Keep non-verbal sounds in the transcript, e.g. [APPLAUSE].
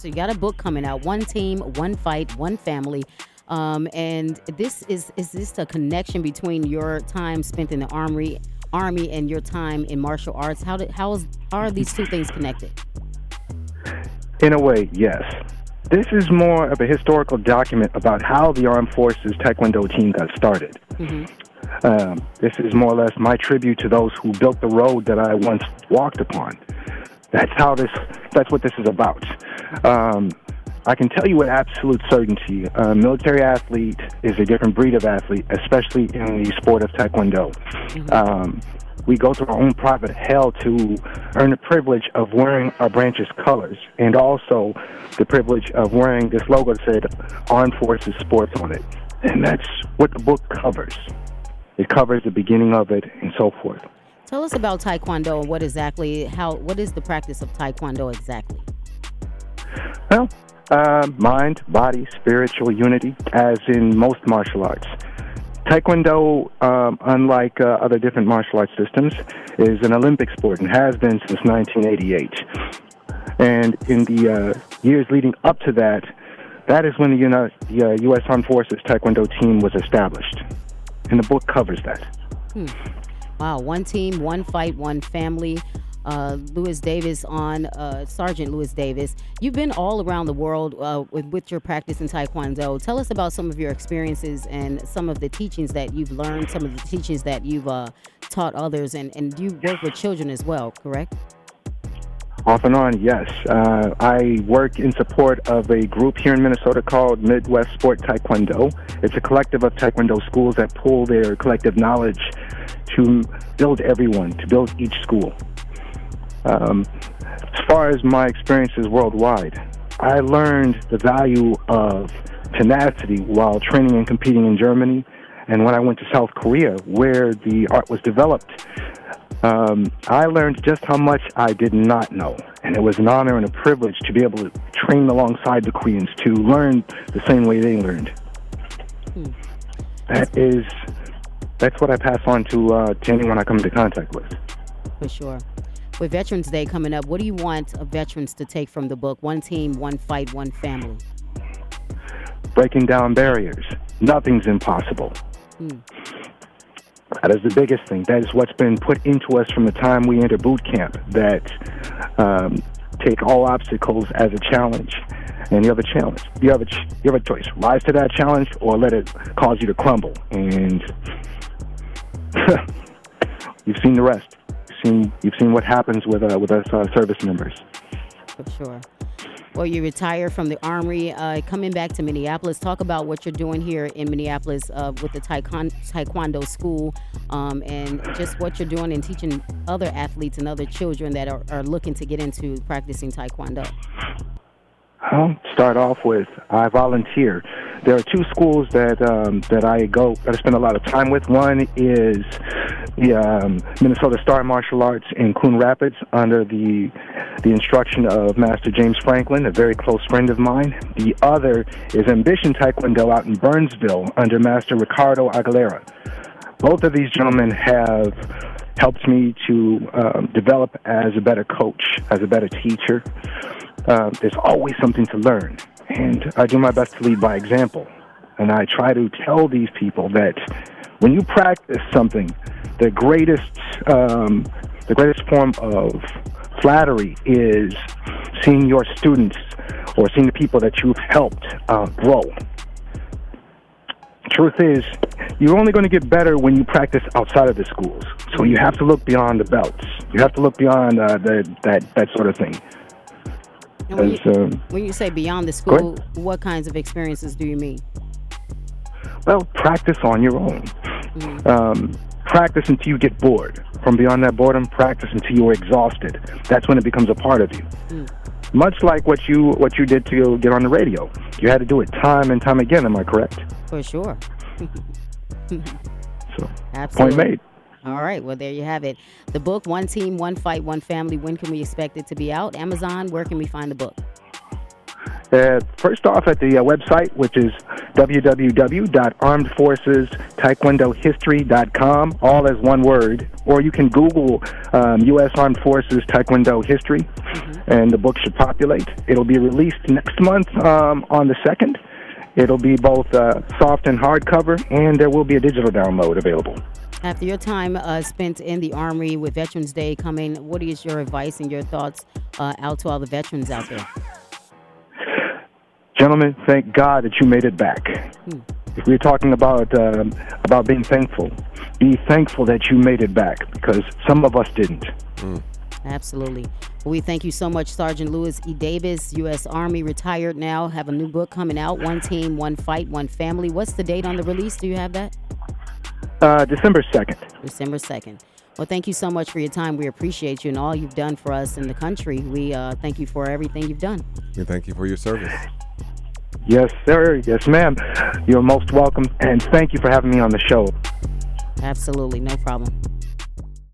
So you got a book coming out. One team, one fight, one family. Um, and this is is this a connection between your time spent in the army, army, and your time in martial arts? How did how is how are these two things connected? In a way, yes. This is more of a historical document about how the Armed Forces Taekwondo team got started. hmm Um, this is more or less my tribute to those who built the road that I once walked upon. That's how this. That's what this is about. Um, I can tell you with absolute certainty, a military athlete is a different breed of athlete, especially in the sport of taekwondo. Um, we go through our own private hell to earn the privilege of wearing our branch's colors, and also the privilege of wearing this logo that said Armed Forces Sports on it. And that's what the book covers. It covers the beginning of it and so forth. Tell us about Taekwondo and what exactly how what is the practice of Taekwondo exactly? Well, uh, mind, body, spiritual unity, as in most martial arts. Taekwondo, um, unlike uh, other different martial arts systems, is an Olympic sport and has been since 1988. And in the uh, years leading up to that, that is when the, the uh, U.S. Armed Forces Taekwondo team was established. And the book covers that. Wow, one team, one fight, one family. Uh, Lewis Davis on uh, Sergeant Lewis Davis. You've been all around the world uh, with, with your practice in Taekwondo. Tell us about some of your experiences and some of the teachings that you've learned, some of the teachings that you've uh, taught others, and, and you work with children as well, correct? Off and on, yes. Uh, I work in support of a group here in Minnesota called Midwest Sport Taekwondo. It's a collective of Taekwondo schools that pool their collective knowledge to build everyone, to build each school. Um, as far as my experiences worldwide, I learned the value of tenacity while training and competing in Germany. And when I went to South Korea, where the art was developed, um, I learned just how much I did not know. And it was an honor and a privilege to be able to train alongside the Koreans to learn the same way they learned. That is, that's what I pass on to, uh, to anyone I come into contact with. For sure. With Veterans Day coming up, what do you want veterans to take from the book? One team, one fight, one family. Breaking down barriers. Nothing's impossible. That is the biggest thing. That is what's been put into us from the time we enter boot camp. That um, take all obstacles as a challenge, and you have a challenge. You have a ch- you have a choice: rise to that challenge, or let it cause you to crumble. And [LAUGHS] you've seen the rest. You've seen you've seen what happens with uh, with us uh, service members. For sure. Well, you retire from the Army, uh, coming back to Minneapolis. Talk about what you're doing here in Minneapolis uh, with the taekwondo, taekwondo school um, and just what you're doing and teaching other athletes and other children that are, are looking to get into practicing Taekwondo. I'll start off with I volunteer. There are two schools that um, that I go that I spend a lot of time with. One is the um, Minnesota Star Martial Arts in Coon Rapids under the the instruction of Master James Franklin, a very close friend of mine. The other is Ambition Taekwondo out in Burnsville under Master Ricardo Aguilera. Both of these gentlemen have helped me to um, develop as a better coach, as a better teacher. Uh, there's always something to learn, and I do my best to lead by example. And I try to tell these people that when you practice something, the greatest, um, the greatest form of flattery is seeing your students or seeing the people that you've helped uh, grow. Truth is, you're only going to get better when you practice outside of the schools. So you have to look beyond the belts. You have to look beyond uh, the, that that sort of thing. When, you, um, when you say beyond the school, what kinds of experiences do you mean? Well, practice on your own. Um, practice until you get bored. From beyond that boredom, practice until you're exhausted. That's when it becomes a part of you. Mm. Much like what you what you did to get on the radio. You had to do it time and time again. Am I correct? For sure. [LAUGHS] So, Absolutely. point made. All right. Well, there you have it. The book, One Team, One Fight, One Family. When can we expect it to be out? Amazon. Where can we find the book? Uh, first off, at the uh, website, which is www.armedforcestaekwondohistory.com, all as one word, or you can Google um, U.S. Armed Forces Taekwondo History, mm-hmm. and the book should populate. It'll be released next month um, on the 2nd. It'll be both uh, soft and hardcover, and there will be a digital download available. After your time uh, spent in the Army with Veterans Day coming, what is your advice and your thoughts uh, out to all the veterans out there? Gentlemen, thank God that you made it back. Hmm. If we're talking about uh, about being thankful, be thankful that you made it back because some of us didn't. Mm. Absolutely. We thank you so much, Sergeant Lewis E. Davis, U.S. Army, retired now. Have a new book coming out One Team, One Fight, One Family. What's the date on the release? Do you have that? Uh, December 2nd. December 2nd. Well, thank you so much for your time. We appreciate you and all you've done for us in the country. We uh, thank you for everything you've done. And thank you for your service. Yes, sir. Yes, ma'am. You're most welcome. And thank you for having me on the show. Absolutely. No problem.